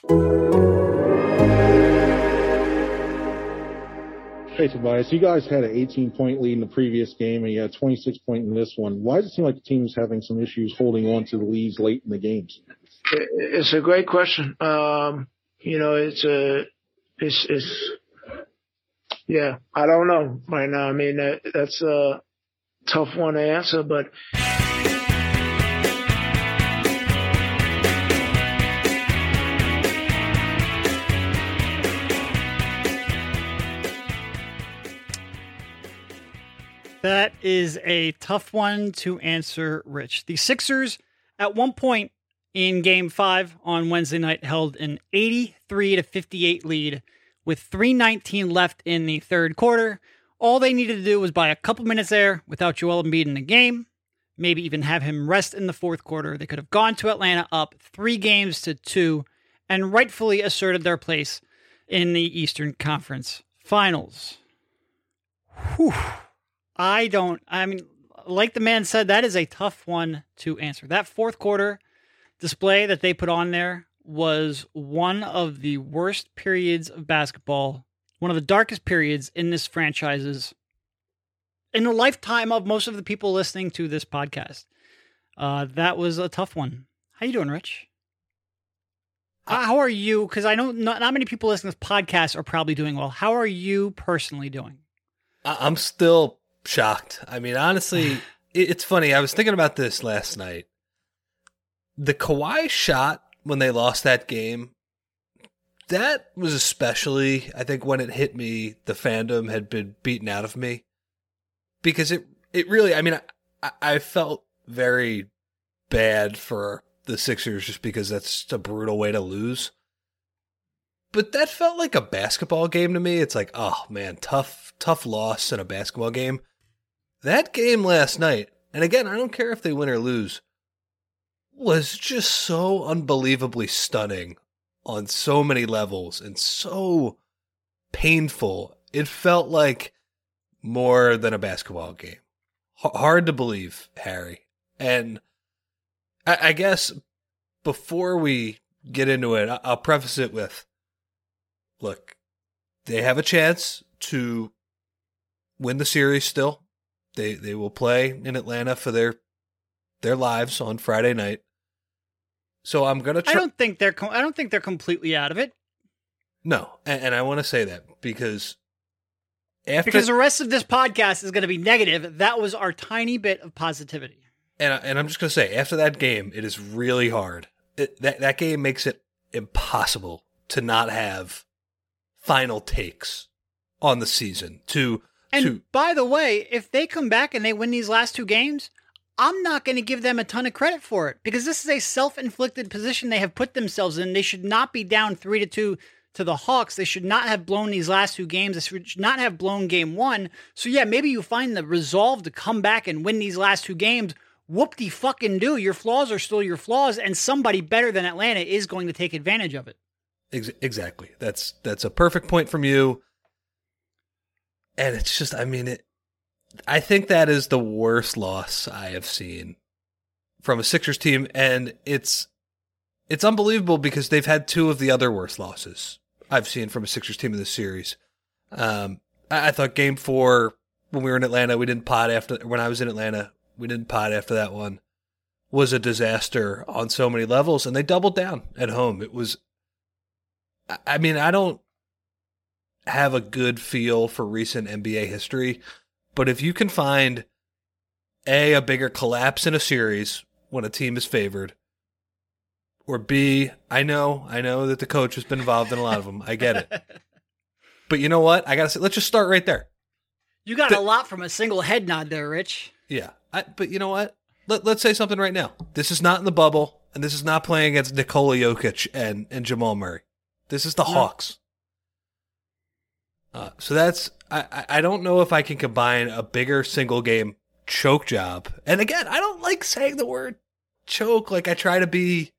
Hey Tobias, you guys had an 18 point lead in the previous game and you had 26 point in this one. Why does it seem like the team's having some issues holding on to the leads late in the games? It's a great question. Um, you know, it's a, it's, it's, yeah, I don't know right now. I mean, that, that's a tough one to answer, but is a tough one to answer, Rich. The Sixers, at one point in game five on Wednesday night, held an 83 to 58 lead with 319 left in the third quarter. All they needed to do was buy a couple minutes there without Joel Embiid in the game, maybe even have him rest in the fourth quarter. They could have gone to Atlanta up three games to two and rightfully asserted their place in the Eastern Conference Finals. Whew. I don't, I mean, like the man said, that is a tough one to answer. That fourth quarter display that they put on there was one of the worst periods of basketball, one of the darkest periods in this franchise's, in the lifetime of most of the people listening to this podcast. Uh, that was a tough one. How you doing, Rich? Uh, how are you? Because I know not, not many people listening to this podcast are probably doing well. How are you personally doing? I'm still shocked. I mean, honestly, it's funny. I was thinking about this last night. The Kawhi shot when they lost that game, that was especially, I think, when it hit me, the fandom had been beaten out of me. Because it, it really, I mean, I, I felt very bad for the Sixers just because that's a brutal way to lose. But that felt like a basketball game to me. It's like, oh man, tough, tough loss in a basketball game. That game last night, and again, I don't care if they win or lose, was just so unbelievably stunning on so many levels and so painful. It felt like more than a basketball game. H- hard to believe, Harry. And I, I guess before we get into it, I- I'll preface it with look, they have a chance to win the series still. They they will play in Atlanta for their their lives on Friday night. So I'm gonna. I don't think they're. Com- I don't think they're completely out of it. No, and, and I want to say that because after because the rest of this podcast is going to be negative. That was our tiny bit of positivity. And and I'm just gonna say after that game, it is really hard. It, that that game makes it impossible to not have final takes on the season. To and to, by the way, if they come back and they win these last two games, I'm not going to give them a ton of credit for it because this is a self-inflicted position they have put themselves in. They should not be down three to two to the Hawks. They should not have blown these last two games. They should not have blown game one. So yeah, maybe you find the resolve to come back and win these last two games. Whoop de fucking do. Your flaws are still your flaws, and somebody better than Atlanta is going to take advantage of it. Exactly. That's that's a perfect point from you. And it's just, I mean, it. I think that is the worst loss I have seen from a Sixers team, and it's it's unbelievable because they've had two of the other worst losses I've seen from a Sixers team in this series. Um, I, I thought Game Four when we were in Atlanta, we didn't pot after when I was in Atlanta, we didn't pot after that one was a disaster on so many levels, and they doubled down at home. It was, I mean, I don't have a good feel for recent NBA history, but if you can find a a bigger collapse in a series when a team is favored, or B, I know, I know that the coach has been involved in a lot of them. I get it. But you know what? I gotta say, let's just start right there. You got the, a lot from a single head nod there, Rich. Yeah, I, but you know what? Let, let's say something right now. This is not in the bubble, and this is not playing against Nikola Jokic and, and Jamal Murray. This is the no. Hawks. Uh, so that's I, I don't know if I can combine a bigger single game choke job. And again, I don't like saying the word choke. Like I try to be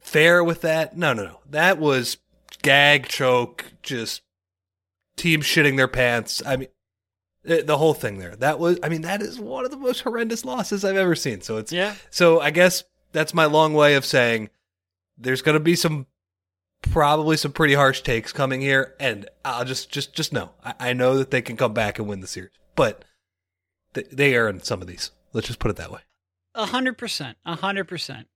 fair with that. No, no, no. That was gag choke, just team shitting their pants. I mean, the whole thing there. That was, I mean, that is one of the most horrendous losses I've ever seen. So it's, yeah. So I guess that's my long way of saying there's going to be some probably some pretty harsh takes coming here, and I'll just just just know I, I know that they can come back and win the series, but they, they earned some of these. Let's just put it that way. A hundred percent, a hundred percent.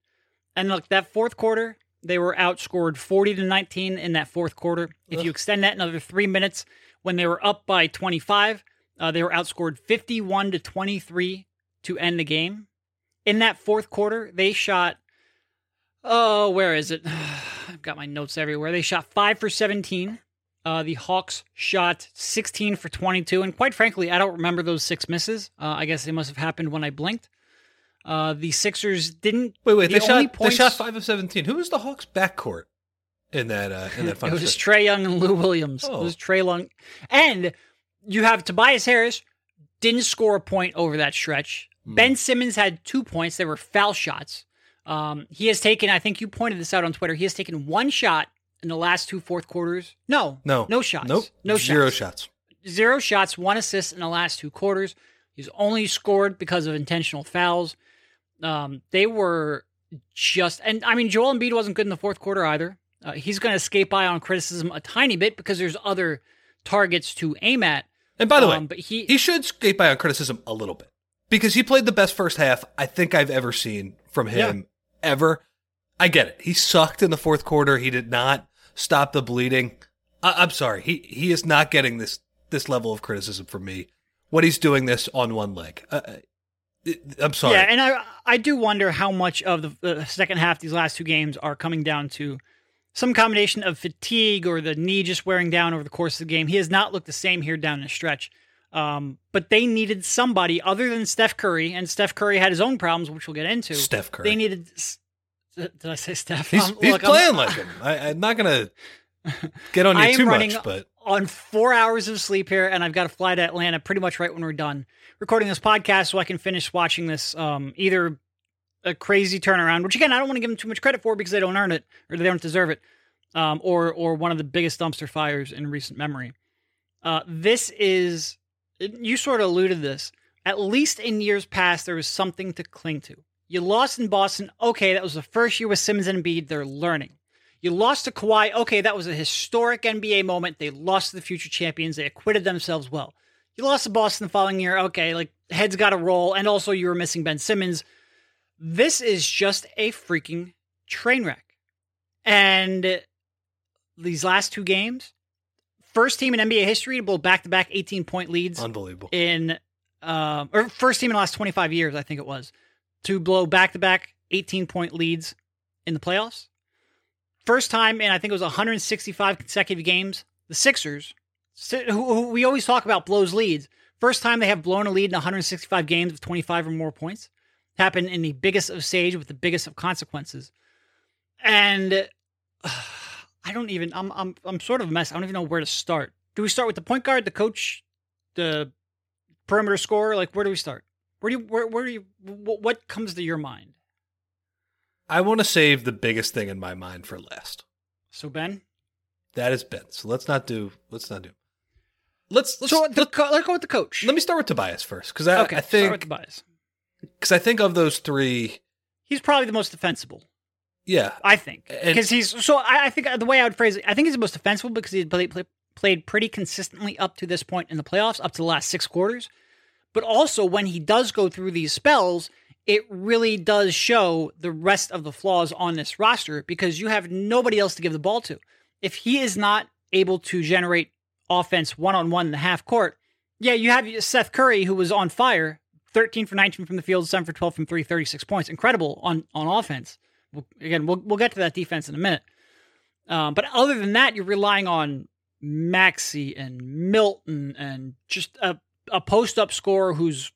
And look, that fourth quarter, they were outscored forty to nineteen in that fourth quarter. If Ugh. you extend that another three minutes, when they were up by twenty-five, uh, they were outscored fifty-one to twenty-three to end the game. In that fourth quarter, they shot. Oh, where is it? I've got my notes everywhere. They shot five for seventeen. Uh, the Hawks shot 16 for 22, and quite frankly, I don't remember those six misses. Uh, I guess they must have happened when I blinked. Uh, the Sixers didn't. Wait, wait, the they shot points- they shot five of seventeen. Who was the Hawks backcourt in that uh, in that It was? Trae Young and Lou Williams. Oh. It was Trae Young, and you have Tobias Harris didn't score a point over that stretch. Hmm. Ben Simmons had two points. They were foul shots. Um, he has taken. I think you pointed this out on Twitter. He has taken one shot in the last two fourth quarters. No, No, no shots. Nope, no zero shots. shots. zero shots, one assist in the last two quarters. He's only scored because of intentional fouls. Um, they were just, and I mean, Joel Embiid wasn't good in the fourth quarter either. Uh, he's going to skate by on criticism a tiny bit because there's other targets to aim at. And by the Um, way, but he, he should skate by on criticism a little bit because he played the best first half I think I've ever seen from him ever. I get it. He sucked in the fourth quarter. He did not stop the bleeding. I- I'm sorry. He he is not getting this this level of criticism from me when he's doing this on one leg. Uh, uh, I'm sorry. yeah, and I I do wonder how much of the, the second half these last two games are coming down to some combination of fatigue or the knee just wearing down over the course of the game. He has not looked the same here down the stretch. Um, but they needed somebody other than Steph Curry, and Steph Curry had his own problems, which we'll get into. Steph Curry. They needed. Did I say Steph? he's Um, he's look, I'm- playing like him. I, I'm not gonna get on you am too much, but on four hours of sleep here, and I've got to fly to Atlanta pretty much right when we're done recording this podcast, so I can finish watching this. Um, either a crazy turnaround, which again I don't want to give them too much credit for because they don't earn it or they don't deserve it, um, or or one of the biggest dumpster fires in recent memory. Uh, this is you sort of alluded this. At least in years past, there was something to cling to. You lost in Boston. Okay, that was the first year with Simmons and Embiid. They're learning. You lost to Kawhi. Okay, that was a historic NBA moment. They lost to the future champions. They acquitted themselves well. You lost to Boston the following year. Okay, like heads got to roll, and also you were missing Ben Simmons. This is just a freaking train wreck. And these last two games, first team in NBA history to blow back-to-back 18-point leads unbelievable. in um, or first team in the last 25 years, I think it was, to blow back to back 18 point leads in the playoffs. First time in I think it was 165 consecutive games. The Sixers, who, who we always talk about blows leads, first time they have blown a lead in 165 games with 25 or more points. Happened in the biggest of stage with the biggest of consequences. And uh, I don't even I'm I'm I'm sort of a mess. I don't even know where to start. Do we start with the point guard, the coach, the perimeter scorer? Like, where do we start? Where do you, where, where do you, what, what comes to your mind? I want to save the biggest thing in my mind for last. So, Ben? That is Ben. So let's not do. Let's not do. Let's let's so, the, let, co- let's go with the coach. let me start with Tobias first because I, okay, I start with think because I think of those three. He's probably the most defensible, Yeah, I think. Because he's, so I, I think uh, the way I would phrase it, I think he's the most defensible because he played, played, played pretty consistently up to this point in the playoffs, up to the last six quarters. But also, when he does go through these spells, it really does show the rest of the flaws on this roster because you have nobody else to give the ball to. If he is not able to generate offense one on one in the half court, yeah, you have Seth Curry, who was on fire 13 for 19 from the field, 7 for 12 from 3, 36 points. Incredible on, on offense. Again, we'll, we'll get to that defense in a minute. Um, but other than that, you're relying on Maxey and Milton and just a, a post up scorer who's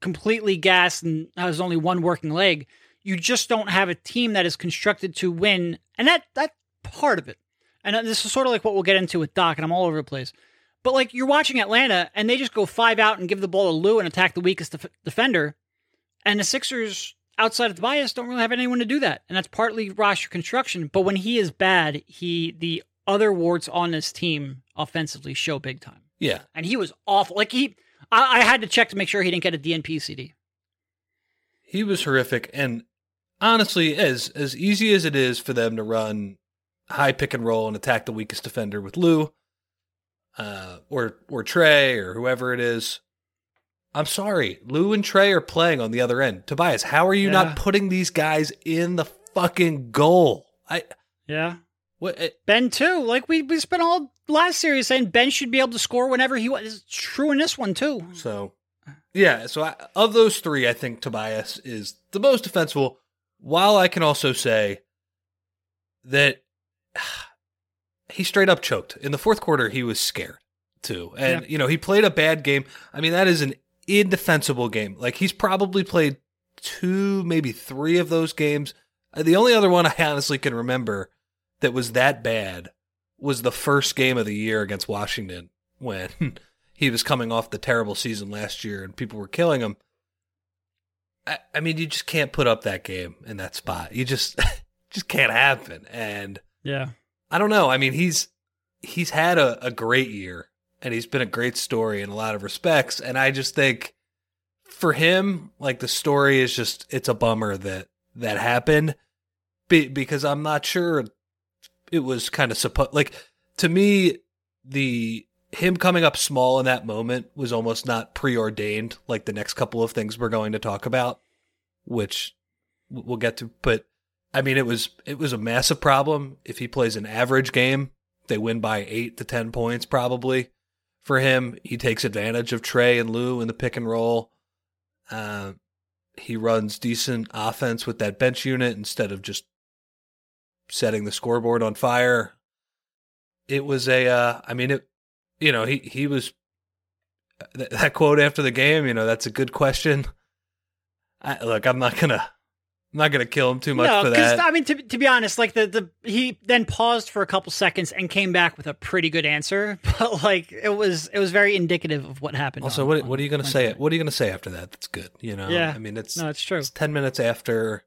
completely gassed and has only one working leg. You just don't have a team that is constructed to win. And that that's part of it. And this is sort of like what we'll get into with Doc, and I'm all over the place. But like you're watching Atlanta, and they just go five out and give the ball to Lou and attack the weakest def- defender, and the Sixers outside of Tobias don't really have anyone to do that, and that's partly roster construction. But when he is bad, he the other warts on this team offensively show big time, yeah. and he was awful. Like he, I, I had to check to make sure he didn't get a DNP CD. He was horrific, and honestly, as as easy as it is for them to run high pick and roll and attack the weakest defender with Lou, uh, or or Trae or whoever it is. I'm sorry, Lou and Trae are playing on the other end. Tobias, how are you Yeah. not putting these guys in the fucking goal? I Yeah. what it, Ben too. Like we we spent all last series saying Ben should be able to score whenever he was. It's true in this one too. so yeah. So I, of those three, I think Tobias is the most defensible. While I can also say that he straight up choked in the fourth quarter. He was scared too, and Yeah. you know he played a bad game. I mean that is an indefensible game. Like he's probably played two, maybe three of those games. Uh, The only other one I honestly can remember that was that bad was the first game of the year against Washington when he was coming off the terrible season last year and people were killing him. I, I mean, you just can't put up that game in that spot. You just just can't happen. And Yeah. I don't know. I mean, he's he's had a, a great year and he's been a great story in a lot of respects. And I just think for him, like the story is just it's a bummer that that happened be, because I'm not sure it was kind of supposed like to me the him coming up small in that moment was almost not preordained like the next couple of things we're going to talk about which we'll get to but I mean, it was it was a massive problem. If he plays an average game, they win by eight to ten points probably. For him, he takes advantage of Trae and Lou in the pick and roll. Uh, he runs decent offense with that bench unit instead of just setting the scoreboard on fire. It was a, uh, I mean, it, you know, he he was th- that quote after the game. You know, that's a good question. I, look, I'm not gonna I'm not gonna kill him too much no, for that. I mean, to, to be honest, like the, the he then paused for a couple seconds and came back with a pretty good answer, but like it was it was very indicative of what happened. also, on- what on what are you gonna say? Wednesday. What are you gonna say after that? That's good. You know. Yeah. I mean, it's No, it's true. it's ten minutes after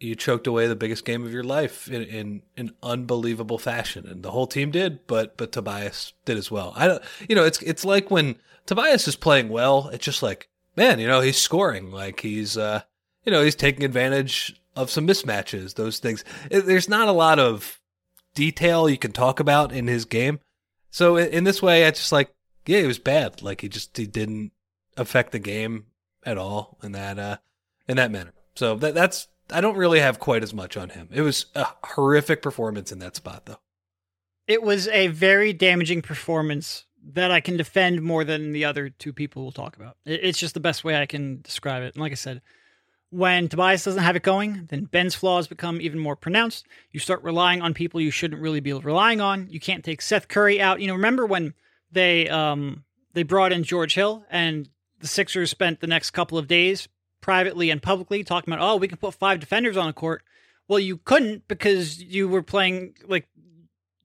you choked away the biggest game of your life in, in in unbelievable fashion, and the whole team did, but but Tobias did as well. I don't. You know, it's it's like when Tobias is playing well, it's just like man, you know, he's scoring like he's uh you know he's taking advantage of some mismatches, those things. There's not a lot of detail you can talk about in his game. So in, this way, I just like, yeah, he was bad. Like he just he didn't affect the game at all in that uh in that manner. So that that's I don't really have quite as much on him. It was a horrific performance in that spot though. It was a very damaging performance that I can defend more than the other two people we'll talk about. It's just the best way I can describe it. And like I said, when Tobias doesn't have it going, then Ben's flaws become even more pronounced. You start relying on people you shouldn't really be relying on. You can't take Seth Curry out. You know, remember when they um they brought in George Hill and the Sixers spent the next couple of days privately and publicly talking about, oh, we can put five defenders on a court. Well, you couldn't because you were playing like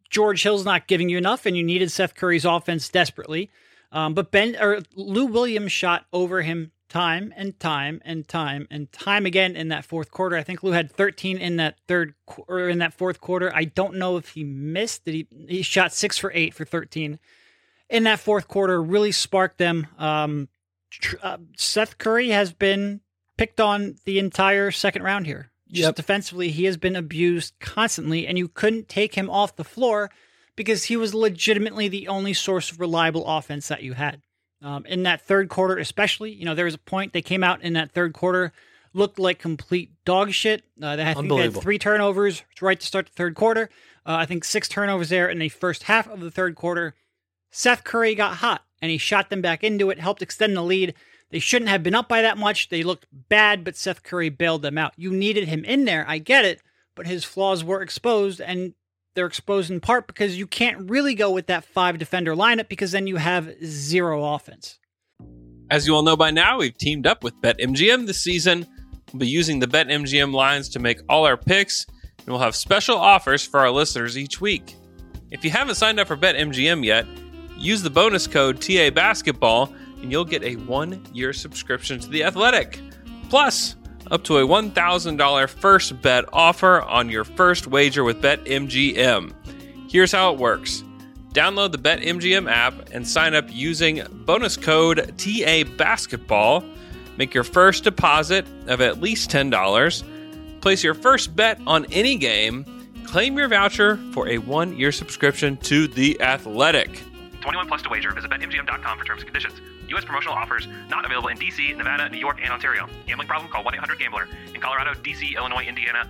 George Hill's not giving you enough, and you needed Seth Curry's offense desperately. Um, but Ben or Lou Williams shot over him time and time and time and time again in that fourth quarter. I think Lou had 13 in that third or in that fourth quarter. I don't know if he missed. Did he? He shot six for eight for 13 in that fourth quarter. Really sparked them. Um, tr- uh, Seth Curry has been picked on the entire second round here. Just Yep. defensively, he has been abused constantly, and you couldn't take him off the floor because he was legitimately the only source of reliable offense that you had. Um, in that third quarter, especially, you know, there was a point they came out in that third quarter, looked like complete dog shit. Uh, they had, they had three turnovers right to start the third quarter. Uh, I think six turnovers there in the first half of the third quarter. Seth Curry got hot and he shot them back into it, helped extend the lead. They shouldn't have been up by that much. They looked bad, but Seth Curry bailed them out. You needed him in there. I get it, but his flaws were exposed, and they're exposed in part because you can't really go with that five defender lineup because then you have zero offense. As you all know by now, we've teamed up with BetMGM this season. We'll be using the BetMGM lines to make all our picks, and we'll have special offers for our listeners each week. If you haven't signed up for BetMGM yet, use the bonus code TA Basketball, and you'll get a one-year subscription to the Athletic, plus up to a $1,000 first bet offer on your first wager with BetMGM. Here's how it works. Download the BetMGM app and sign up using bonus code TA Basketball. Make your first deposit of at least $10. Place your first bet on any game claim your voucher for a one year subscription to The Athletic. 21 plus to wager. Visit BetMGM.com for terms and conditions. U.S. promotional offers not available in D.C., Nevada, New York, and Ontario. Gambling problem? Call 1-800-GAMBLER. In Colorado, D.C., Illinois, Indiana,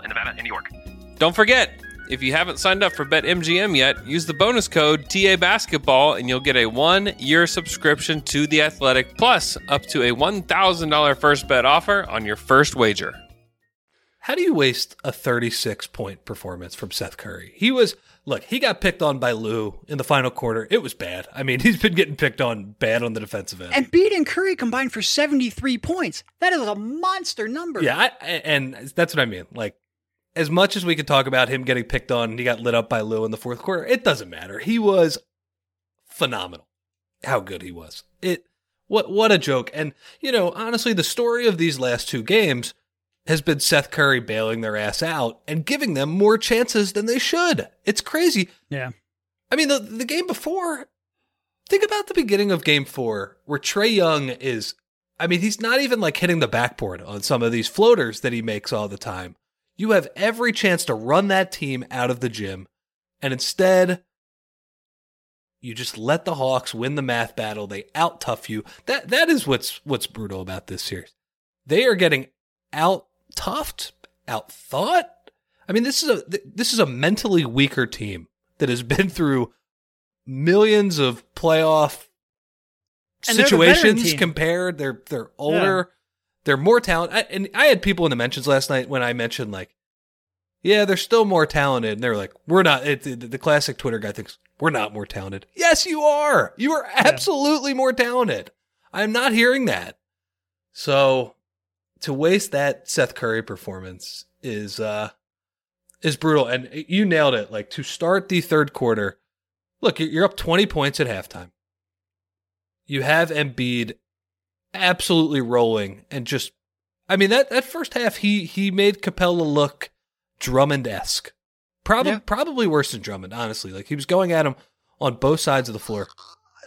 in Nevada and New York. Don't forget, if you haven't signed up for BetMGM yet, use the bonus code TA Basketball and you'll get a one year subscription to The Athletic plus up to a $1,000 first bet offer on your first wager. How do you waste a 36 point performance from Seth Curry? He was, look, he got picked on by Lou in the final quarter. It was bad. I mean, he's been getting picked on bad on the defensive end. And Embiid and Curry combined for 73 points. That is a monster number. yeah, I, and that's what I mean. Like, as much as we could talk about him getting picked on, he got lit up by Lou in the fourth quarter. It doesn't matter. He was phenomenal. How good he was. It what what a joke. And you know, honestly, the story of these last two games has been Seth Curry bailing their ass out and giving them more chances than they should. It's crazy. Yeah. I mean, the the game before. Think about the beginning of Game Four, where Trae Young is. I mean, he's not even like hitting the backboard on some of these floaters that he makes all the time. You have every chance to run that team out of the gym, and instead, you just let the Hawks win the math battle. They out tough you. That that is what's what's brutal about this series. They are getting out toughed, out thought. I mean, this is a this is a mentally weaker team that has been through millions of playoff And they're the situations compared. They're they're older. They're more talented. And I had people in the mentions last night when I mentioned like, yeah, they're still more talented. And they're like, we're not. It, the, the classic Twitter guy thinks we're not more talented. Yes, you are. You are absolutely more talented. I'm not hearing that. So to waste that Seth Curry performance is uh is brutal. And you nailed it. Like to start the third quarter, look, you're you're up 20 points at halftime. You have Embiid absolutely rolling and just I mean that that first half he he made Capela look Drummond esque. Probably Yeah. probably worse than Drummond, honestly. Like he was going at him on both sides of the floor.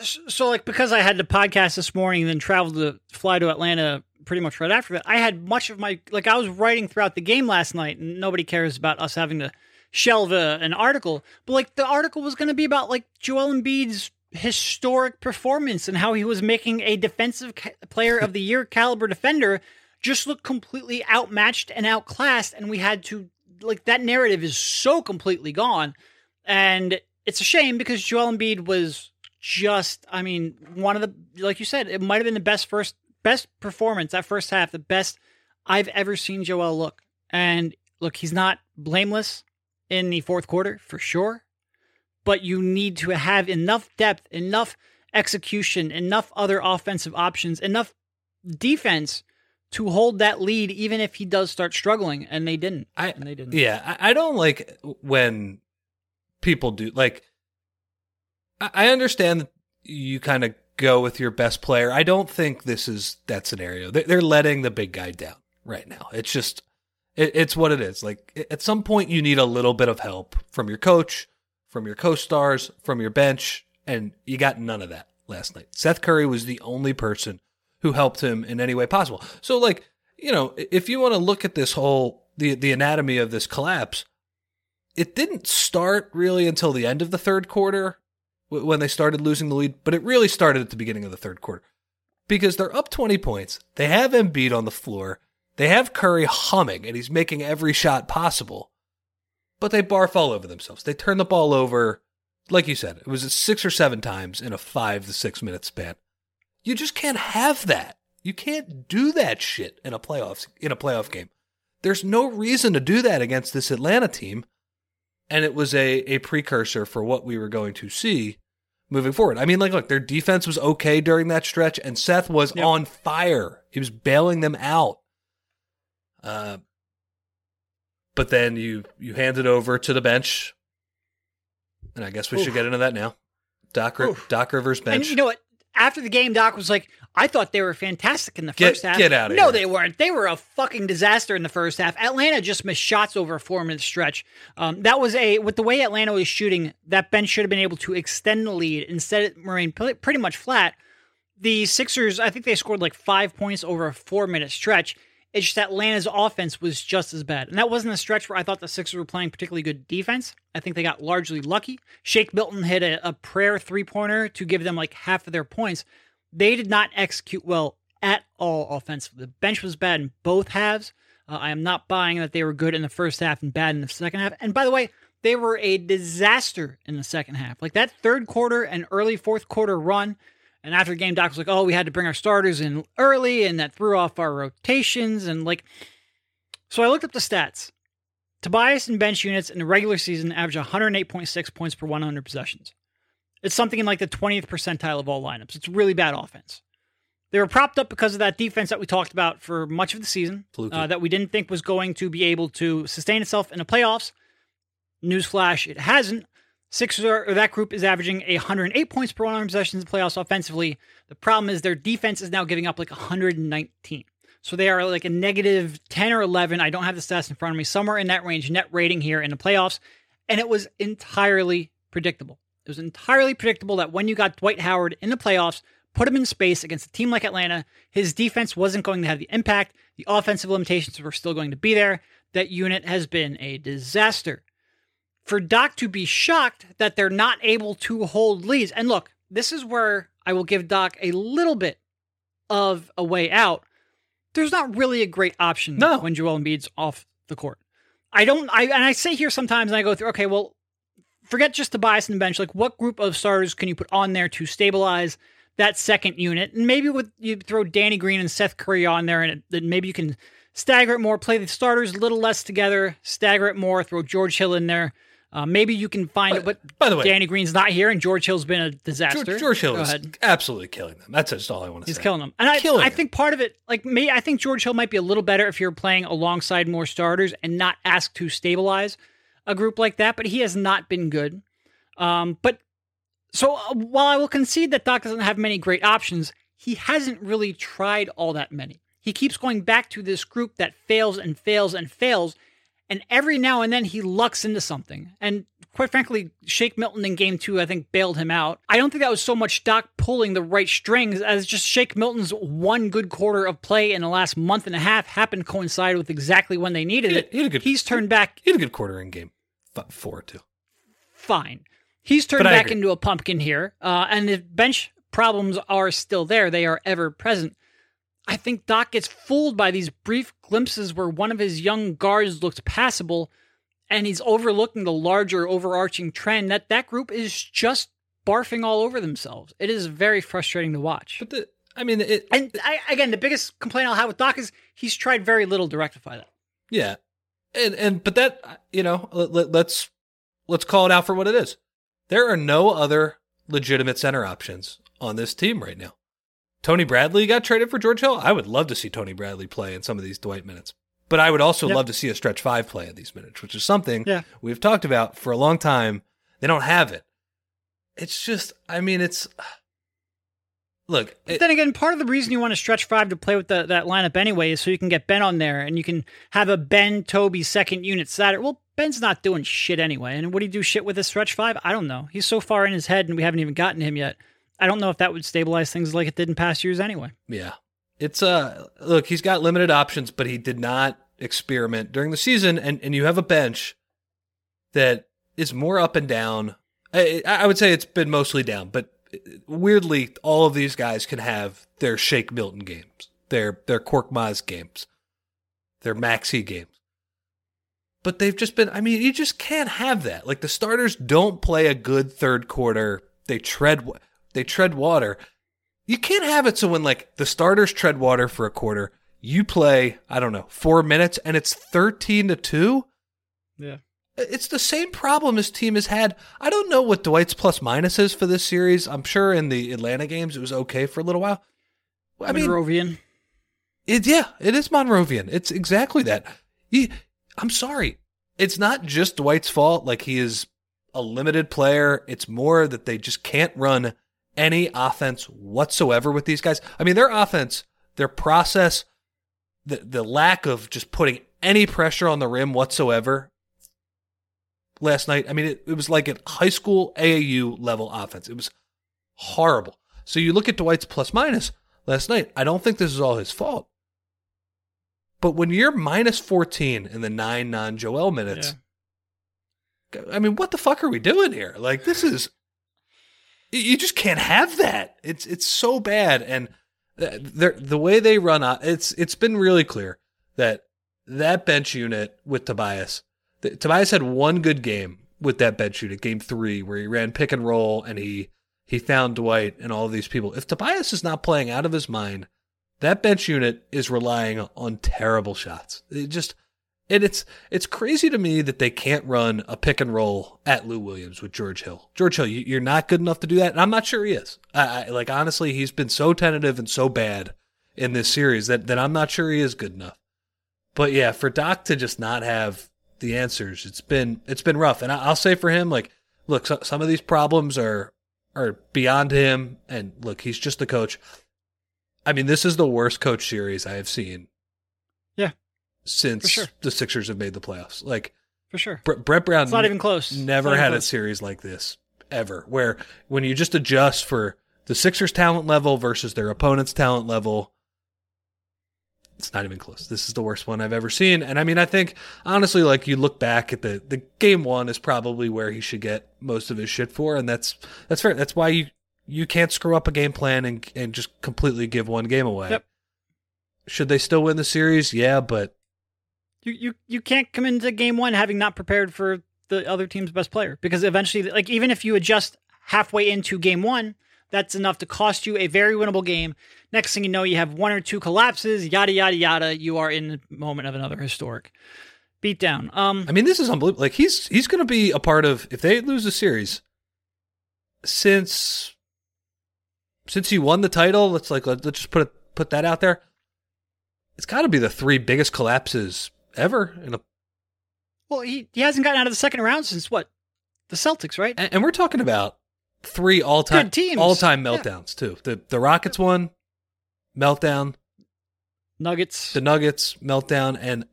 So, like, because I had the podcast this morning and then traveled to fly to Atlanta pretty much right after that, I had much of my, like, I was writing throughout the game last night, and nobody cares about us having to shelve a, an article. But, like, the article was going to be about, like, Joel Embiid's historic performance and how he was making a defensive ca- player of the year caliber defender just look completely outmatched and outclassed. And we had to, like, that narrative is so completely gone. And it's a shame because Joel Embiid was just, I mean, one of the, like you said, it might have been the best first, best performance that first half, the best I've ever seen Joel look. And look, he's not blameless in the fourth quarter for sure, but you need to have enough depth, enough execution, enough other offensive options, enough defense to hold that lead, even if he does start struggling. And they didn't. I and they didn't. Yeah, I, I don't like when people do like. I, understand you kind of go with your best player. I don't think this is that scenario. They, they're letting the big guy down right now. It's just, it's what it is. Like at some point, you need a little bit of help from your coach, from your co-stars, from your bench, and you got none of that last night. Seth Curry was the only person who helped him in any way possible. So, like, you know, if you want to look at this whole the the anatomy of this collapse, it didn't start really until the end of the third quarter when they started losing the lead, but it really started at the beginning of the third quarter because they're up 20 points. They have Embiid on the floor. They have Curry humming and he's making every shot possible. But they barf all over themselves. They turn the ball over, like you said, it was six or seven times in a five to six minute span. You just can't have that. You can't do that shit in a playoffs in a playoff game. There's no reason to do that against this Atlanta team. And it was a, a precursor for what we were going to see moving forward. I mean, like, look, their defense was okay during that stretch, and Seth was Yep. on fire. He was bailing them out. Uh, but then you you hand it over to the bench, and I guess we should get into that now. Doc Oof. Doc Rivers bench. And you know what? After the game, Doc was like, I thought they were fantastic in the Get- first half. get outta No, here. No, they weren't. They were a fucking disaster in the first half. Atlanta just missed shots over a four minute stretch. Um, that was a, with the way Atlanta was shooting, that bench should have been able to extend the lead. Instead, it remained pretty much flat. The Sixers, I think they scored like five points over a four minute stretch. It's just Atlanta's offense was just as bad. And that wasn't a stretch where I thought the Sixers were playing particularly good defense. I think they got largely lucky. Shake Milton hit a, a prayer three pointer to give them like half of their points. They did not execute well at all offensively. The bench was bad in both halves. Uh, I am not buying that they were good in the first half and bad in the second half. And by the way, they were a disaster in the second half. Like that third quarter and early fourth quarter run. And after the game, Doc was like, oh, we had to bring our starters in early, and that threw off our rotations. And like, so I looked up the stats. Tobias and bench units in the regular season average 108.6 points per 100 possessions. It's something in like the 20th percentile of all lineups. It's really bad offense. They were propped up because of that defense that we talked about for much of the season, uh, that we didn't think was going to be able to sustain itself in the playoffs. Newsflash, it hasn't. Sixers are, or that group is averaging 108 points per 100 possessions in the playoffs offensively. The problem is their defense is now giving up like 119. So they are like a negative 10 or 11. I don't have the stats in front of me. Somewhere in that range, net rating here in the playoffs. And it was entirely predictable. It was entirely predictable that when you got Dwight Howard in the playoffs, put him in space against a team like Atlanta, his defense wasn't going to have the impact. The offensive limitations were still going to be there. That unit has been a disaster. For Doc to be shocked that they're not able to hold leads. And look, this is where I will give Doc a little bit of a way out. There's not really a great option No. when Joel Embiid's off the court. I don't I and I say here sometimes and I go through, okay, well, forget just Tobias in the bench. Like what group of starters can you put on there to stabilize that second unit? And maybe with you throw Danny Green and Seth Curry on there, and then maybe you can stagger it more, play the starters a little less together, stagger it more, throw George Hill in there. Uh, maybe you can find it, but by the way, Danny Green's not here, and George Hill's been a disaster. George, George Hill is absolutely killing them. That's just all I want to He's say. He's killing them, and I, Killing I think part of it, like me, I think George Hill might be a little better if you're playing alongside more starters and not asked to stabilize a group like that. But he has not been good. Um, but so uh, while I will concede that Doc doesn't have many great options, he hasn't really tried all that many. He keeps going back to this group that fails and fails and fails, and every now and then he lucks into something. And quite frankly, Shake Milton in game two, I think, bailed him out. I don't think that was so much Doc pulling the right strings as just Shake Milton's one good quarter of play in the last month and a half happened to coincide with exactly when they needed He it. he had a good- He's turned back He had a good quarter in game f- four too. fine. He's turned back agree. into a pumpkin here, uh, and the bench problems are still there. They are ever present. I think Doc gets fooled by these brief glimpses where one of his young guards looks passable, and he's overlooking the larger overarching trend that that group is just barfing all over themselves. It is very frustrating to watch. But the, I mean, it, And I, again, the biggest complaint I'll have with Doc is he's tried very little to rectify that. Yeah, and and but that you know let, let, let's let's call it out for what it is. There are no other legitimate center options on this team right now. Tony Bradley got traded for George Hill. I would love to see Tony Bradley play in some of these Dwight minutes, but I would also Yep. love to see a stretch five play in these minutes, which is something Yeah. we've talked about for a long time. They don't have it. It's just, I mean, it's look. But it- then again, part of the reason you want to stretch five to play with the, that lineup anyway is so you can get Ben on there and you can have a Ben Toby second unit Saturday. Well, Ben's not doing shit anyway. And would he do shit with a stretch five? I don't know. He's so far in his head and we haven't even gotten him yet. I don't know if that would stabilize things like it did in past years anyway. Yeah. It's uh look, he's got limited options, but he did not experiment during the season and and you have a bench that is more up and down. I, I would say it's been mostly down, but weirdly all of these guys can have their Shake Milton games, their their Korkmaz games, their Maxey games. But they've just been I mean, you just can't have that. Like the starters don't play a good third quarter. They tread they tread water. You can't have it so when like the starters tread water for a quarter, you play, I don't know, 4 minutes and it's 13 to 2. Yeah. It's the same problem his team has had. I don't know what Dwight's plus minus is for this series. I'm sure in the Atlanta games it was okay for a little while. I mean, Monrovian. it, yeah, it is Monrovian. It's exactly that. You, I'm sorry. it's not just Dwight's fault. Like he is a limited player. It's more that they just can't run any offense whatsoever with these guys. I mean, their offense, their process, the the lack of just putting any pressure on the rim whatsoever last night. I mean, it, it was like a high school AAU level offense. It was horrible. So you look at Dwight's plus minus last night. I don't think this is all his fault. But when you're minus 14 in the nine non Joel minutes, I mean, what the fuck are we doing here? Like, this is, you just can't have that. It's, it's so bad. And the, the way they run it's, it's been really clear that that bench unit with Tobias, Tobias had one good game with that bench unit, game three, where he ran pick and roll and he, he found Dwight and all of these people. If Tobias is not playing out of his mind, that bench unit is relying on terrible shots. It just and it's it's crazy to me that they can't run a pick and roll at Lou Williams with George Hill. George Hill, you, are not good enough to do that, and I'm not sure he is. I, I, like honestly, he's been so tentative and so bad in this series that that I'm not sure he is good enough. But yeah, for Doc to just not have the answers, it's been it's been rough. And I, will say for him, like, look, so, some of these problems are are beyond him, and look, he's just the coach. I mean, this is the worst coach series I have seen. Yeah. Since sure. the Sixers have made the playoffs. Like, for sure. Brett Brown it's not even close. Never had close. a series like this ever, where when you just adjust for the Sixers' talent level versus their opponent's talent level, it's not even close. This is the worst one I've ever seen. And I mean, I think honestly, like you look back at the the game one is probably where he should get most of his shit for, and that's that's fair. That's why you you can't screw up a game plan and and just completely give one game away. Yep. Should they still win the series? Yeah, but you you you can't come into game one having not prepared for the other team's best player because eventually, like even if you adjust halfway into game one, that's enough to cost you a very winnable game. Next thing you know, you have one or two collapses, yada yada yada. You are in the moment of another historic beatdown. Um, I mean, this is unbelievable. Like he's he's going to be a part of if they lose the series since since he won the title, let's like let, us just put it, put that out there. It's got to be the three biggest collapses ever in a. Well, he he hasn't gotten out of the second round since what, the Celtics, right? And, and we're talking about three all time all time meltdowns yeah. too. The the Rockets one, meltdown. Nuggets. The Nuggets meltdown, and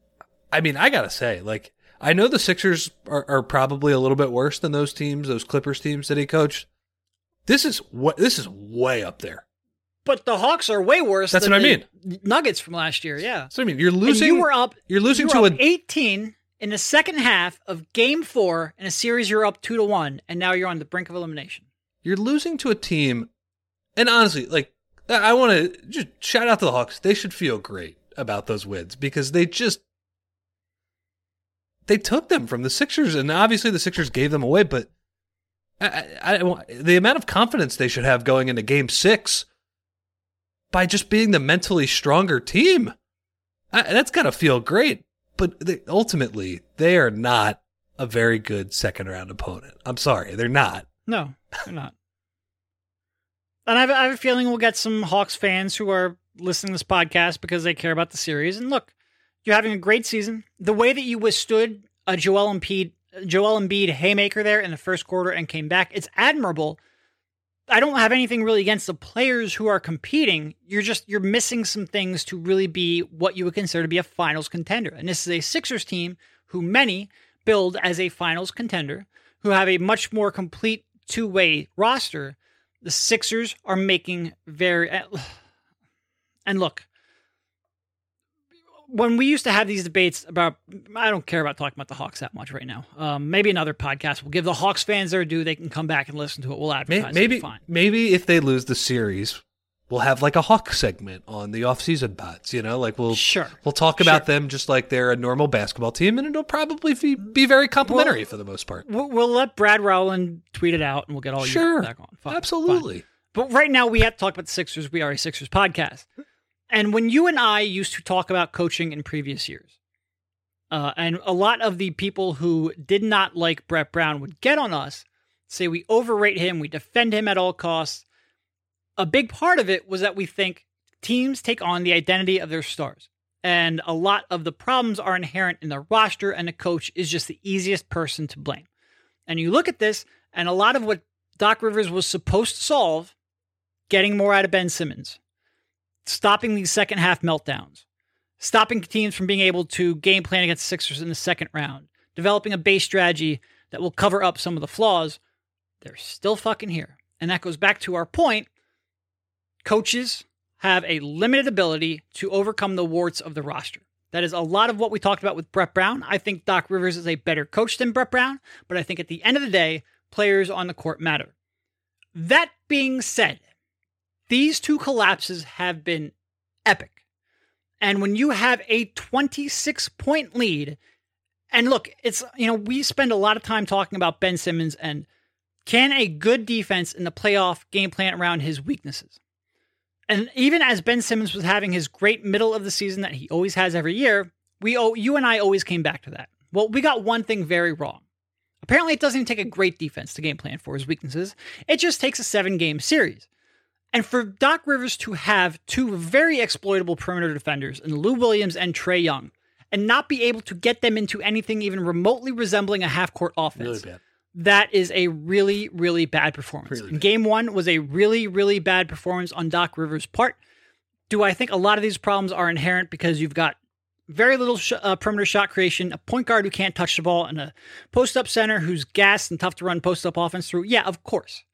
I mean, I gotta say, like, I know the Sixers are, are probably a little bit worse than those teams, those Clippers teams that he coached. This is what this is way up there. But the Hawks are way worse. That's what I mean. Nuggets from last year, yeah. So I mean, you're losing. And you were up. You're losing you to a 18 in the second half of Game Four in a series. You're up two to one, and now you're on the brink of elimination. You're losing to a team, and honestly, like I want to just shout out to the Hawks. They should feel great about those wins because they just they took them from the Sixers, and obviously the Sixers gave them away, but I, I, the amount of confidence they should have going into game six by just being the mentally stronger team. I, that's got to feel great. But they, ultimately, they are not a very good second round opponent. I'm sorry, they're not. No, they're not. And I have, I have a feeling we'll get some Hawks fans who are listening to this podcast because they care about the series. And look, you're having a great season. The way that you withstood a Joel Embiid Joel Embiid haymaker there in the first quarter and came back. It's admirable. I don't have anything really against the players who are competing. You're just you're missing some things to really be what you would consider to be a finals contender. And this is a Sixers team who many build as a finals contender, who have a much more complete two-way roster. The Sixers are making very and look, when we used to have these debates about, I don't care about talking about the Hawks that much right now. Um, maybe another podcast. We'll give the Hawks fans their due. They can come back and listen to it. We'll advertise. Maybe, it. maybe if they lose the series, we'll have like a Hawk segment on the off-season pods. You know, like we'll sure we'll talk about sure. them just like they're a normal basketball team, and it'll probably be, be very complimentary we'll, for the most part. We'll, we'll, let Brad Rowland tweet it out, and we'll get all sure. you back on. Fine, Absolutely. Fine. But right now, we have to talk about the Sixers. We are a Sixers podcast. And when you and I used to talk about coaching in previous years, uh, and a lot of the people who did not like Brett Brown would get on us, say we overrate him, we defend him at all costs. A big part of it was that we think teams take on the identity of their stars. And a lot of the problems are inherent in the roster, and the coach is just the easiest person to blame. And you look at this, and a lot of what Doc Rivers was supposed to solve getting more out of Ben Simmons, stopping these second half meltdowns, stopping teams from being able to game plan against Sixers in the second round, developing a base strategy that will cover up some of the flaws, they're still fucking here. And that goes back to our point coaches have a limited ability to overcome the warts of the roster. That is a lot of what we talked about with Brett Brown. I think Doc Rivers is a better coach than Brett Brown, but I think at the end of the day, players on the court matter. That being said, these two collapses have been epic. And when you have a 26 point lead, and look, it's, you know, we spend a lot of time talking about Ben Simmons and can a good defense in the playoff game plan around his weaknesses? And even as Ben Simmons was having his great middle of the season that he always has every year, we oh, you and I always came back to that. Well, we got one thing very wrong. Apparently, it doesn't take a great defense to game plan for his weaknesses. It just takes a seven game series. And for Doc Rivers to have two very exploitable perimeter defenders in Lou Williams and Trae Young, and not be able to get them into anything even remotely resembling a half court offense, Really bad. That is a really, really bad performance. Really bad. Game one was a really, really bad performance on Doc Rivers' part. Do I think a lot of these problems are inherent because you've got very little sh- uh, perimeter shot creation, a point guard who can't touch the ball, and a post up center who's gassed and tough to run post up offense through? Yeah, of course.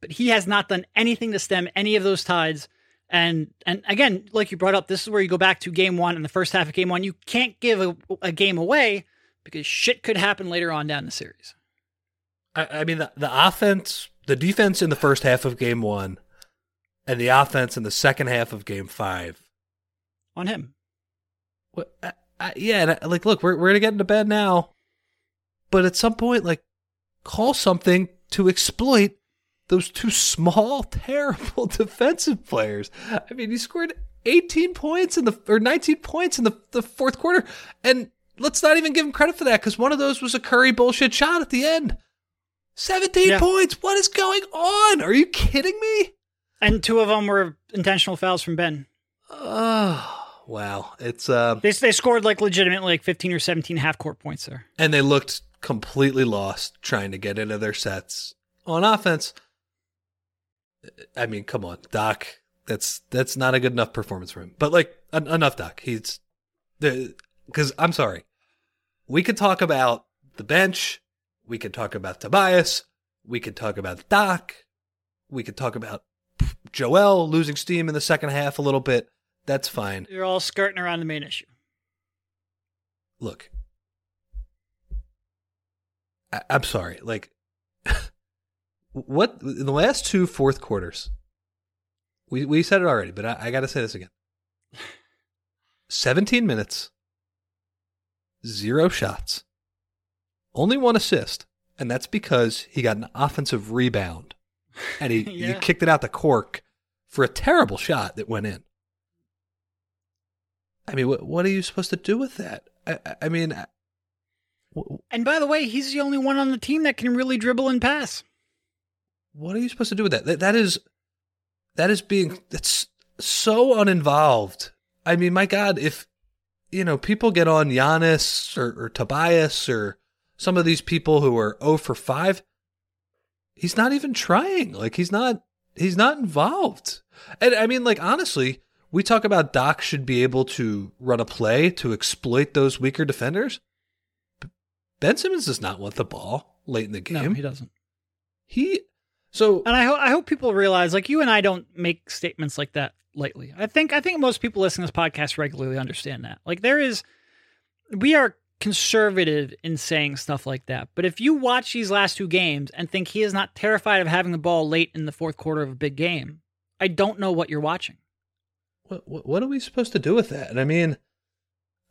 But he has not done anything to stem any of those tides. And and again, like you brought up, this is where you go back to game one and the first half of game one. You can't give a, a game away because shit could happen later on down the series. I, I mean, the, the offense, the defense in the first half of game one, and the offense in the second half of game five. On him. What, I, I, yeah, and I- like, look, we're we're gonna get into bed now, but at some point, like, call something to exploit those two small, terrible defensive players. I mean, he scored 18 points in the or 19 points in the the fourth quarter, and let's not even give him credit for that because one of those was a Curry bullshit shot at the end. 17 Yeah. points. What is going on? Are you kidding me? And two of them were intentional fouls from Ben. Oh, wow. It's uh They, they scored like legitimately like 15 or 17 half court points there. and they looked completely lost trying to get into their sets on offense. I mean, come on, Doc. That's that's not a good enough performance for him. But like en- enough, Doc. He's the because I'm sorry. We could talk about the bench. We could talk about Tobias. We could talk about Doc. We could talk about Joel losing steam in the second half a little bit. That's fine. You're all skirting around the main issue. look I, i'm sorry like what in the last two fourth quarters we we said it already but i, I gotta say this again 17 minutes zero shots only one assist and that's because he got an offensive rebound and he, he kicked it out the cork for a terrible shot that went in i mean what, what are you supposed to do with that i, I- mean I- And by the way, he's the only one on the team that can really dribble and pass. what are you supposed to do with that? That, that is, that is being that's so uninvolved. I mean, my God, if you know people get on Giannis or, or Tobias or some of these people who are 0 for five, he's not even trying. Like he's not he's not involved. And I mean, like honestly, we talk about Doc should be able to run a play to exploit those weaker defenders. Ben Simmons does not want the ball late in the game. No, he doesn't. He so And I, ho- I hope people realize, like you and I don't make statements like that lightly. I think I think most people listening to this podcast regularly understand that. Like there is, we are conservative in saying stuff like that. But if you watch these last two games and think he is not terrified of having the ball late in the fourth quarter of a big game, I don't know what you're watching. what, what are we supposed to do with that? And I mean,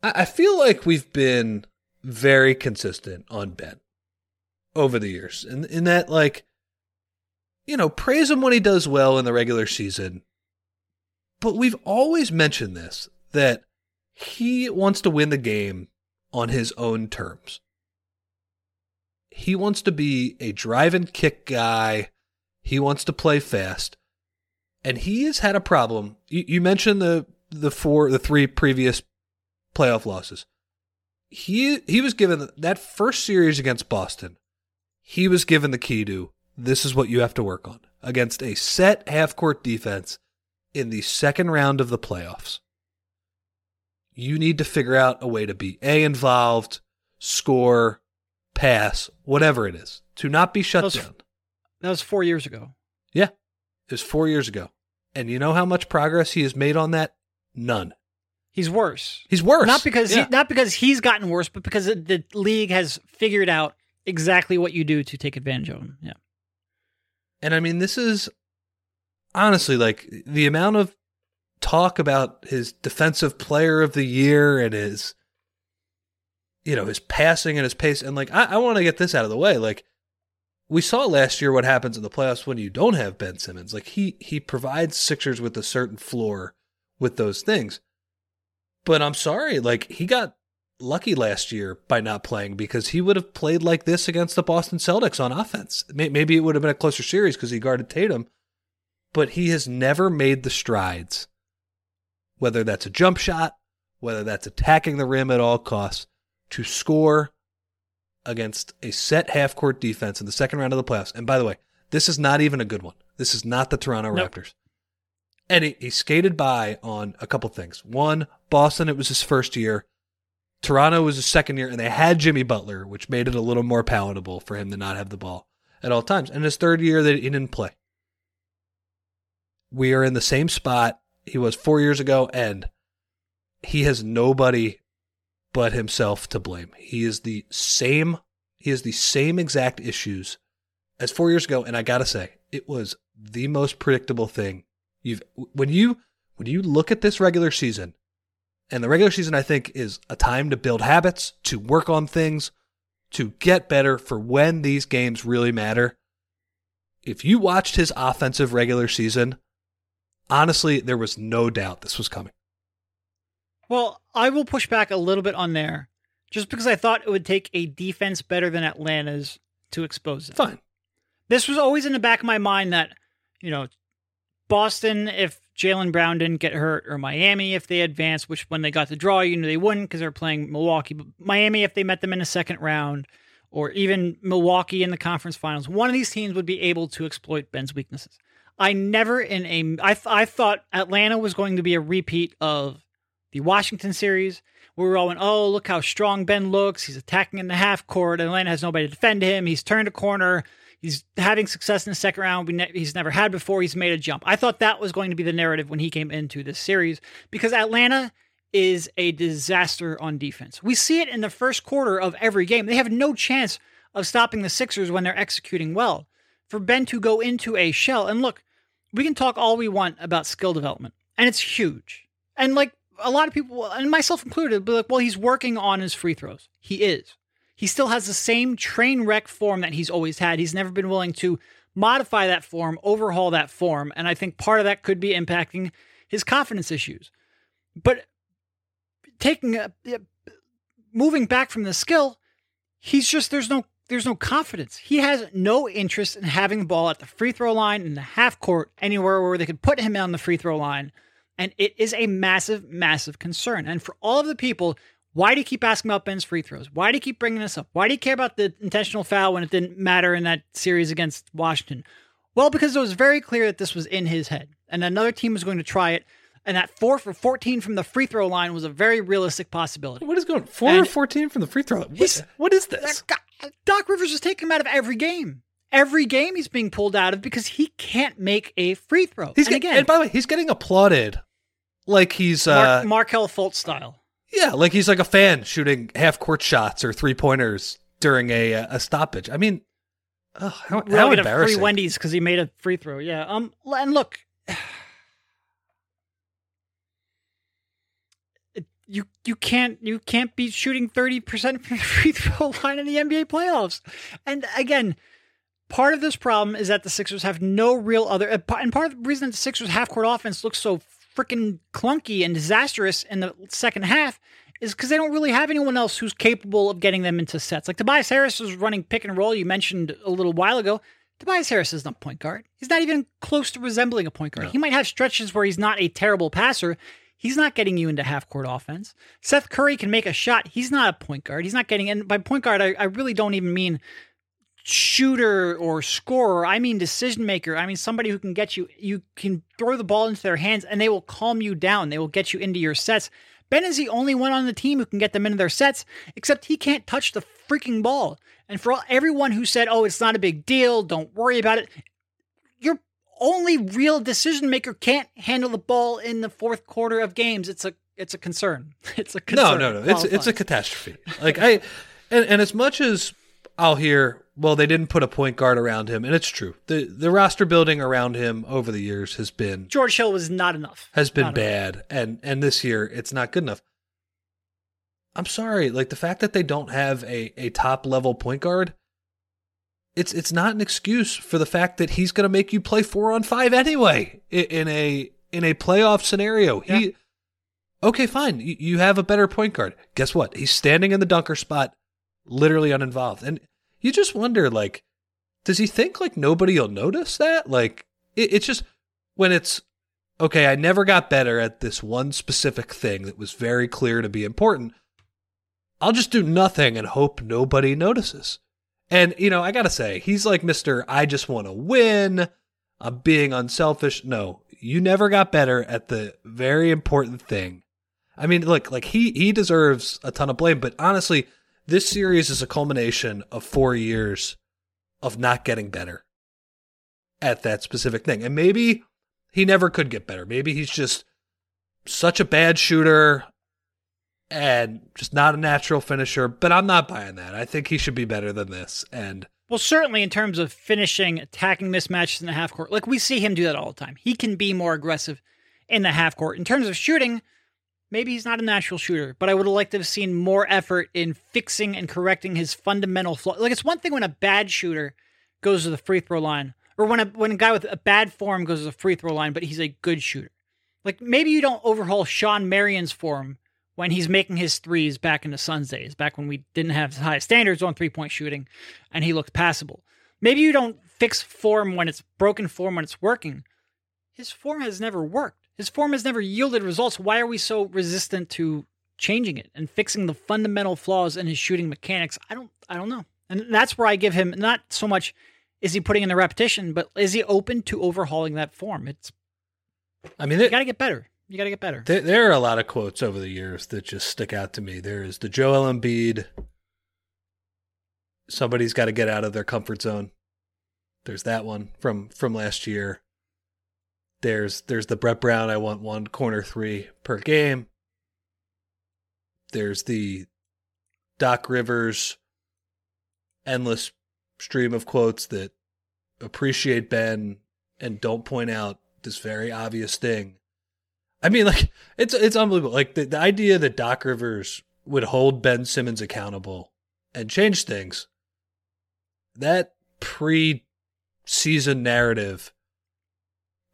I, feel like we've been very consistent on Ben over the years, in in that like, you know, praise him when he does well in the regular season, but we've always mentioned this that he wants to win the game on his own terms. He wants to be a drive and kick guy. He wants to play fast and he has had a problem. You, you mentioned the the four, the three previous playoff losses. He he was given that first series against Boston. He was given the key to this is what you have to work on against a set half court defense in the second round of the playoffs. You need to figure out a way to be A involved, score, pass, whatever it is, to not be shut That was- down. That was four years ago. Yeah. It was four years ago. And you know how much progress he has made on that? None. He's worse. He's worse. Not because Yeah. he, not because he's gotten worse, but because the league has figured out exactly what you do to take advantage of him. Yeah. And I mean, this is honestly like the amount of talk about his defensive player of the year and his, you know, his passing and his pace. And like, I, I want to get this out of the way. Like, we saw last year what happens in the playoffs when you don't have Ben Simmons. Like, he, he provides Sixers with a certain floor with those things. But I'm sorry, like, he got lucky last year by not playing because he would have played like this against the Boston Celtics on offense. Maybe it would have been a closer series because he guarded Tatum, but he has never made the strides, whether that's a jump shot, whether that's attacking the rim at all costs, to score against a set half court defense in the second round of the playoffs. And by the way, this is not even a good one. This is not the Toronto Nope. Raptors. And he, he skated by on a couple things. One, Boston, it was his first year. Toronto was his second year, and they had Jimmy Butler, which made it a little more palatable for him to not have the ball at all times. And his third year, that he didn't play. We are in the same spot he was four years ago, and he has nobody but himself to blame. He is the same. He has the same exact issues as four years ago, and I gotta say, it was the most predictable thing you've when you when you look at this regular season and the regular season, I think, is a time to build habits, to work on things, to get better for when these games really matter. If you watched his offensive regular season, honestly, there was no doubt this was coming. Well, I will push back a little bit on there, just because I thought it would take a defense better than Atlanta's to expose it. Fine. This was always in the back of my mind that, you know, Boston, if Jaylen Brown didn't get hurt, or Miami, if they advanced, which when they got the draw, you know, they wouldn't because they're playing Milwaukee. But Miami, if they met them in a second round, or even Milwaukee in the conference finals, one of these teams would be able to exploit Ben's weaknesses. I never in a I I thought Atlanta was going to be a repeat of the Washington series. We were all went, oh, look how strong Ben looks. He's attacking in the half court. Atlanta has nobody to defend him. He's turned a corner. He's having success in the second round. We ne- he's never had before. He's made a jump. I thought that was going to be the narrative when he came into this series because Atlanta is a disaster on defense. We see it in the first quarter of every game. They have no chance of stopping the Sixers when they're executing well. For Ben to go into a shell, and look, we can talk all we want about skill development, and it's huge. And like a lot of people, and myself included, be like, well, he's working on his free throws. He is. He still has the same train wreck form that he's always had. He's never been willing to modify that form, overhaul that form. And I think part of that could be impacting his confidence issues. But taking a, moving back from the skill, he's just there's no there's no confidence. He has no interest in having the ball at the free throw line in the half court anywhere where they could put him on the free throw line. And it is a massive, massive concern. And for all of the people, why do you keep asking about Ben's free throws? Why do you keep bringing this up? Why do you care about the intentional foul when it didn't matter in that series against Washington? Well, because it was very clear that this was in his head, and another team was going to try it. And that four for 14 from the free throw line was a very realistic possibility. What is going? Four And- or fourteen from the free throw. What, what is this? Guy- Doc Rivers is taking him out of every game. Every game he's being pulled out of because he can't make a free throw. He's and get- again, and by the way, he's getting applauded like he's uh, Markelle Fultz style. Yeah, like he's like a fan shooting half court shots or three pointers during a a stoppage. I mean, how, how a free! Wendy's because he made a free throw. Yeah. Um. And look, you you can't you can't be shooting thirty percent from the free throw line in the NBA playoffs. And again, part of this problem is that the Sixers have no real other. And part of the reason that the Sixers half court offense looks so freaking clunky and disastrous in the second half is because they don't really have anyone else who's capable of getting them into sets. Like Tobias Harris was running pick and roll. You mentioned a little while ago. Tobias Harris is not point guard. He's not even close to resembling a point guard. No. He might have stretches where he's not a terrible passer. He's not getting you into half court offense. Seth Curry can make a shot. He's not a point guard. He's not getting, and by point guard, I, I really don't even mean shooter or scorer. I mean decision maker. I mean somebody who can get you, you can throw the ball into their hands and they will calm you down. They will get you into your sets. Ben is the only one on the team who can get them into their sets, except he can't touch the freaking ball. And for all, everyone who said, oh, it's not a big deal, don't worry about it, your only real decision maker can't handle the ball in the fourth quarter of games. It's a it's a concern. It's a concern. No, no, no. It's it's a catastrophe. Like I and, and as much as I'll hear, well, they didn't put a point guard around him, and it's true. The the roster building around him over the years has been George Hill was not enough. has been Not bad, and and this year it's not good enough. I'm sorry, like the fact that they don't have a a top level point guard, it's it's not an excuse for the fact that he's going to make you play four on five anyway in a in a playoff scenario. He okay, fine, you, you have a better point guard. Guess what? He's standing in the dunker spot, literally uninvolved, and you just wonder like, does he think like nobody will notice that? Like it, it's just when it's okay, I never got better at this one specific thing that was very clear to be important. I'll just do nothing and hope nobody notices. And, you know, I got to say, he's like Mr. I just want to win. I'm being unselfish. No, you never got better at the very important thing. I mean, look, like he he deserves a ton of blame, but honestly, this series is a culmination of 4 years of not getting better at that specific thing. And maybe he never could get better. Maybe he's just such a bad shooter and just not a natural finisher, but I'm not buying that. I think he should be better than this. And Well, certainly in terms of finishing, attacking mismatches in the half court, like we see him do that all the time. He can be more aggressive in the half court. In terms of shooting, maybe he's not a natural shooter, but I would have liked to have seen more effort in fixing and correcting his fundamental flaw. Like it's one thing when a bad shooter goes to the free throw line, or when a when a guy with a bad form goes to the free throw line, but he's a good shooter. Like maybe you don't overhaul Shawn Marion's form when he's making his threes back in the Suns days, back when we didn't have high standards on three point shooting and he looked passable. Maybe you don't fix form when it's broken form when it's working. His form has never worked. His form has never yielded results. Why are we so resistant to changing it and fixing the fundamental flaws in his shooting mechanics? I don't I don't know. And that's where I give him not so much is he putting in the repetition, but is he open to overhauling that form? It's I mean, you it, got to get better. You got to get better. There, there are a lot of quotes over the years that just stick out to me. There is the Joel Embiid. Somebody's got to get out of their comfort zone. There's that one from from last year. There's there's the Brett Brown. I want one corner three per game. There's the Doc Rivers endless stream of quotes that appreciate Ben and don't point out this very obvious thing I mean, like it's it's unbelievable. Like the, the idea that Doc Rivers would hold Ben Simmons accountable and change things. That pre-season narrative.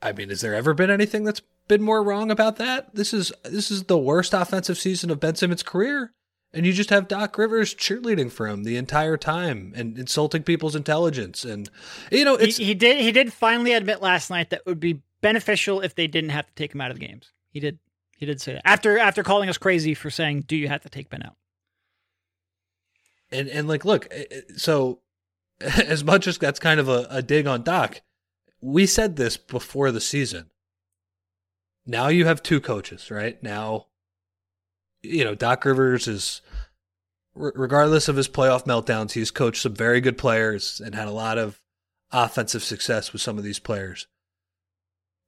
I mean, has there ever been anything that's been more wrong about that? This is this is the worst offensive season of Ben Simmons' career, and you just have Doc Rivers cheerleading for him the entire time and insulting people's intelligence. And you know, He, he did he did finally admit last night that it would be beneficial if they didn't have to take him out of the games. He did he did say that. After after calling us crazy for saying, "Do you have to take Ben out?" and and like look eh, eh, so as much as that's kind of a, a dig on doc we said this before the season. Now you have two coaches right? Now you know doc rivers is regardless of his playoff meltdowns he's coached some very good players and had a lot of offensive success with some of these players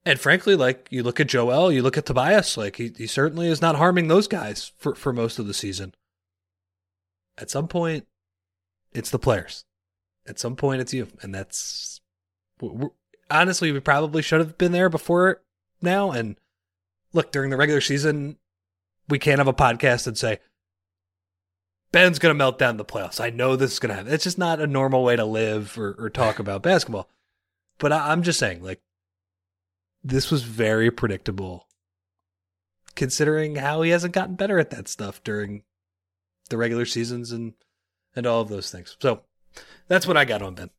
and frankly like you look at joel you look at tobias like he, he certainly is not harming those guys for, for most of the season. At some point it's the players. At some point it's you. And that's honestly we probably should have been there before now. And look during the regular season we can't have a podcast and say ben's going to melt down the playoffs. I know this is going to happen. It's just not a normal way to live or, or talk about basketball. But I, i'm just saying like this was very predictable considering how he hasn't gotten better at that stuff during the regular seasons and and all of those things. So that's what I got on Ben.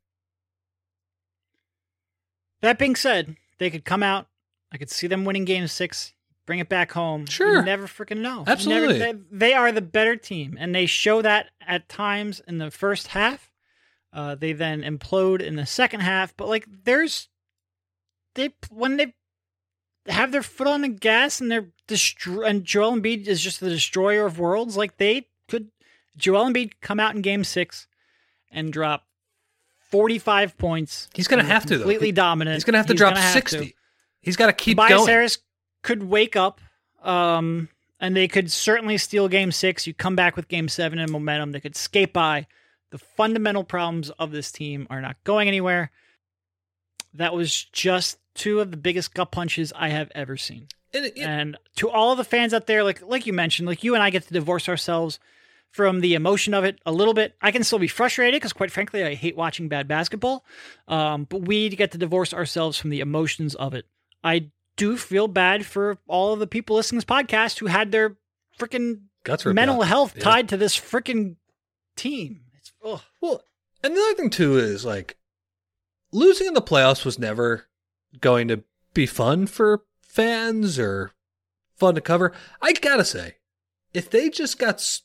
That being said, they could come out. I could see them winning game six. bring it back home. Sure. You never freaking know. Absolutely. Never, they, they are the better team, and they show that at times in the first half. Uh, they then implode in the second half, but like there's they when they have their foot on the gas and they're destroy and Joel Embiid is just the destroyer of worlds. Like they could Joel Embiid come out in Game Six and drop forty five points. He's gonna have to, completely He- dominant. He's going to have to He's drop have 60. to. He's got to keep Tobias going. Harris could wake up, um, and they could certainly steal Game Six. You come back with Game Seven and momentum. They could skate by. The fundamental problems of this team are not going anywhere. That was just two of the biggest gut punches I have ever seen. And it- And to all of the fans out there, like like you mentioned, like you and I get to divorce ourselves from the emotion of it a little bit. I can still be frustrated because, quite frankly, I hate watching bad basketball. Um, but we get to divorce ourselves from the emotions of it. I do feel bad for all of the people listening to this podcast who had their freaking Guts mental out. health Yeah. tied to this freaking team. It's ugh. Well, and the other thing too is like losing in the playoffs was never going to be fun for fans or fun to cover. I gotta say, if they just got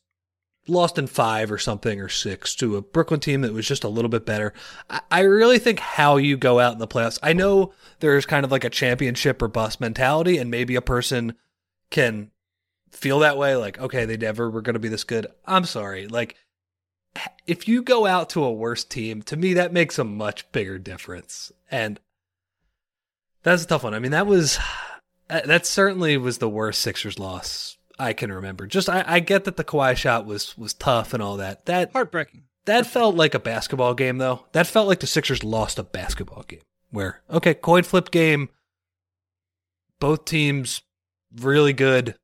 lost in five or something or six to a Brooklyn team that was just a little bit better, I, really think how you go out in the playoffs. I know there's kind of like a championship or bust mentality, and maybe a person can feel that way, like okay, they never were going to be this good. I'm sorry, like if you go out to a worse team, to me that makes a much bigger difference. And that's a tough one. I mean, that was that certainly was the worst Sixers loss I can remember. Just I, I get that the Kawhi shot was was tough and all that. That heartbreaking. that felt like a basketball game though. That felt like the Sixers lost a basketball game. Where okay, coin flip game. Both teams really good,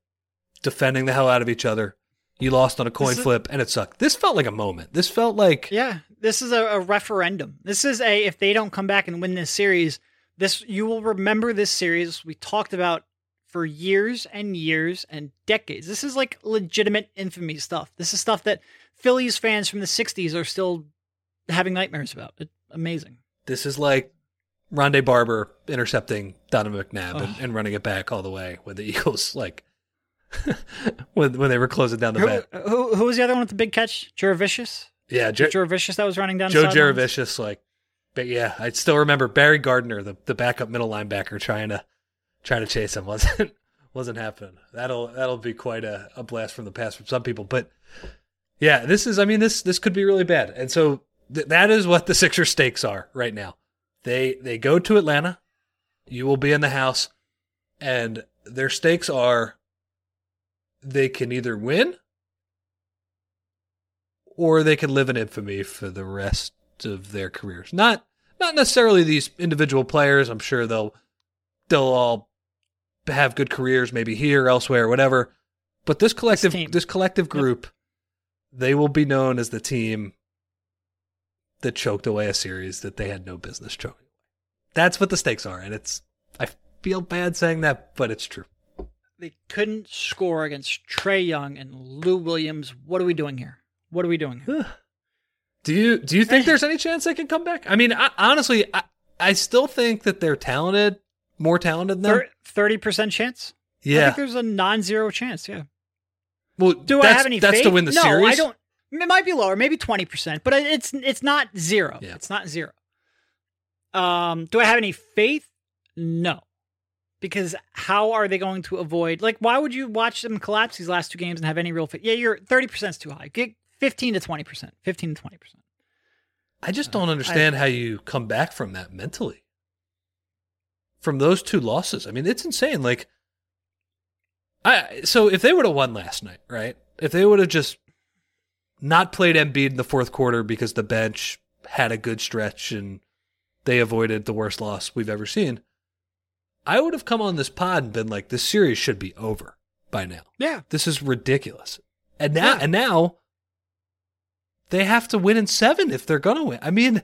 defending the hell out of each other. You lost on a coin is- flip and it sucked. This felt like a moment. This felt like Yeah, this is a, a referendum. This is a if they don't come back and win this series, this you will remember this series we talked about for years and years and decades. This is like legitimate infamy stuff. This is stuff that Phillies fans from the '60s are still having nightmares about. It, amazing. This is like Rondé Barber intercepting Donovan McNabb and, and running it back all the way when the Eagles like when when they were closing down the Who, bat. who, who was the other one with the big catch? Joe Yeah, Jer- Joe Vicious that was running down. Joe? Jurevicius, like, but yeah, I still remember Barry Gardner, the, the backup middle linebacker, trying to trying to chase him wasn't wasn't happening. That'll that'll be quite a, a blast from the past for some people. But yeah, this is I mean this this could be really bad, and so th- that is what the Sixers stakes are right now. They they go to Atlanta, you will be in the house, and their stakes are they can either win or they can live in infamy for the rest of their careers. Not not necessarily these individual players. I'm sure they'll they'll all have good careers, maybe here, elsewhere, whatever. But this collective team. this, collective group, they will be known as the team that choked away a series that they had no business choking. That's what the stakes are, and it's I feel bad saying that, but it's true. They couldn't score against Trae Young and Lou Williams. What are we doing here? What are we doing here? Do you do you think there's any chance they can come back? I mean, I, honestly, I, I still think that they're talented, more talented than them. Thirty percent chance. Yeah, I think there's a non-zero chance. Yeah. well, Do I have any That's faith? to win the no, series. I don't. It might be lower, maybe twenty percent, but it's it's not zero. Yeah. It's not zero. Um, do I have any faith? No, because how are they going to avoid? Like, why would you watch them collapse these last two games and have any real faith? Yeah, you're thirty percent is too high. Get fifteen to twenty percent. Fifteen to twenty percent. I just don't uh, understand how you come back from that mentally. From those two losses, I mean, it's insane. Like, I so if they would have won last night, right? If they would have just not played Embiid in the fourth quarter because the bench had a good stretch and they avoided the worst loss we've ever seen, I would have come on this pod and been like, "This series should be over by now. Yeah. This is ridiculous." And now, Yeah. and now, they have to win in seven if they're gonna win. I mean,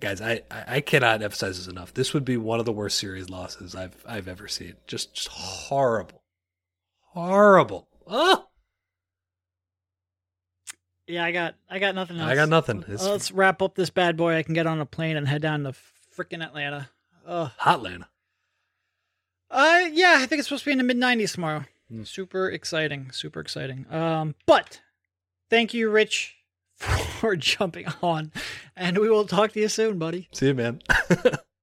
guys, I, I I cannot emphasize this enough. This would be one of the worst series losses I've I've ever seen. Just just horrible, horrible. Oh, Yeah, I got I got nothing else. I got nothing. It's Let's wrap up this bad boy. I can get on a plane and head down to freaking Atlanta. Ugh. Hotlanta. Uh, yeah, I think it's supposed to be in the mid 90s tomorrow. Hmm. Super exciting. Super exciting. Um, but thank you, Rich, for jumping on, and we will talk to you soon, buddy. See you, man.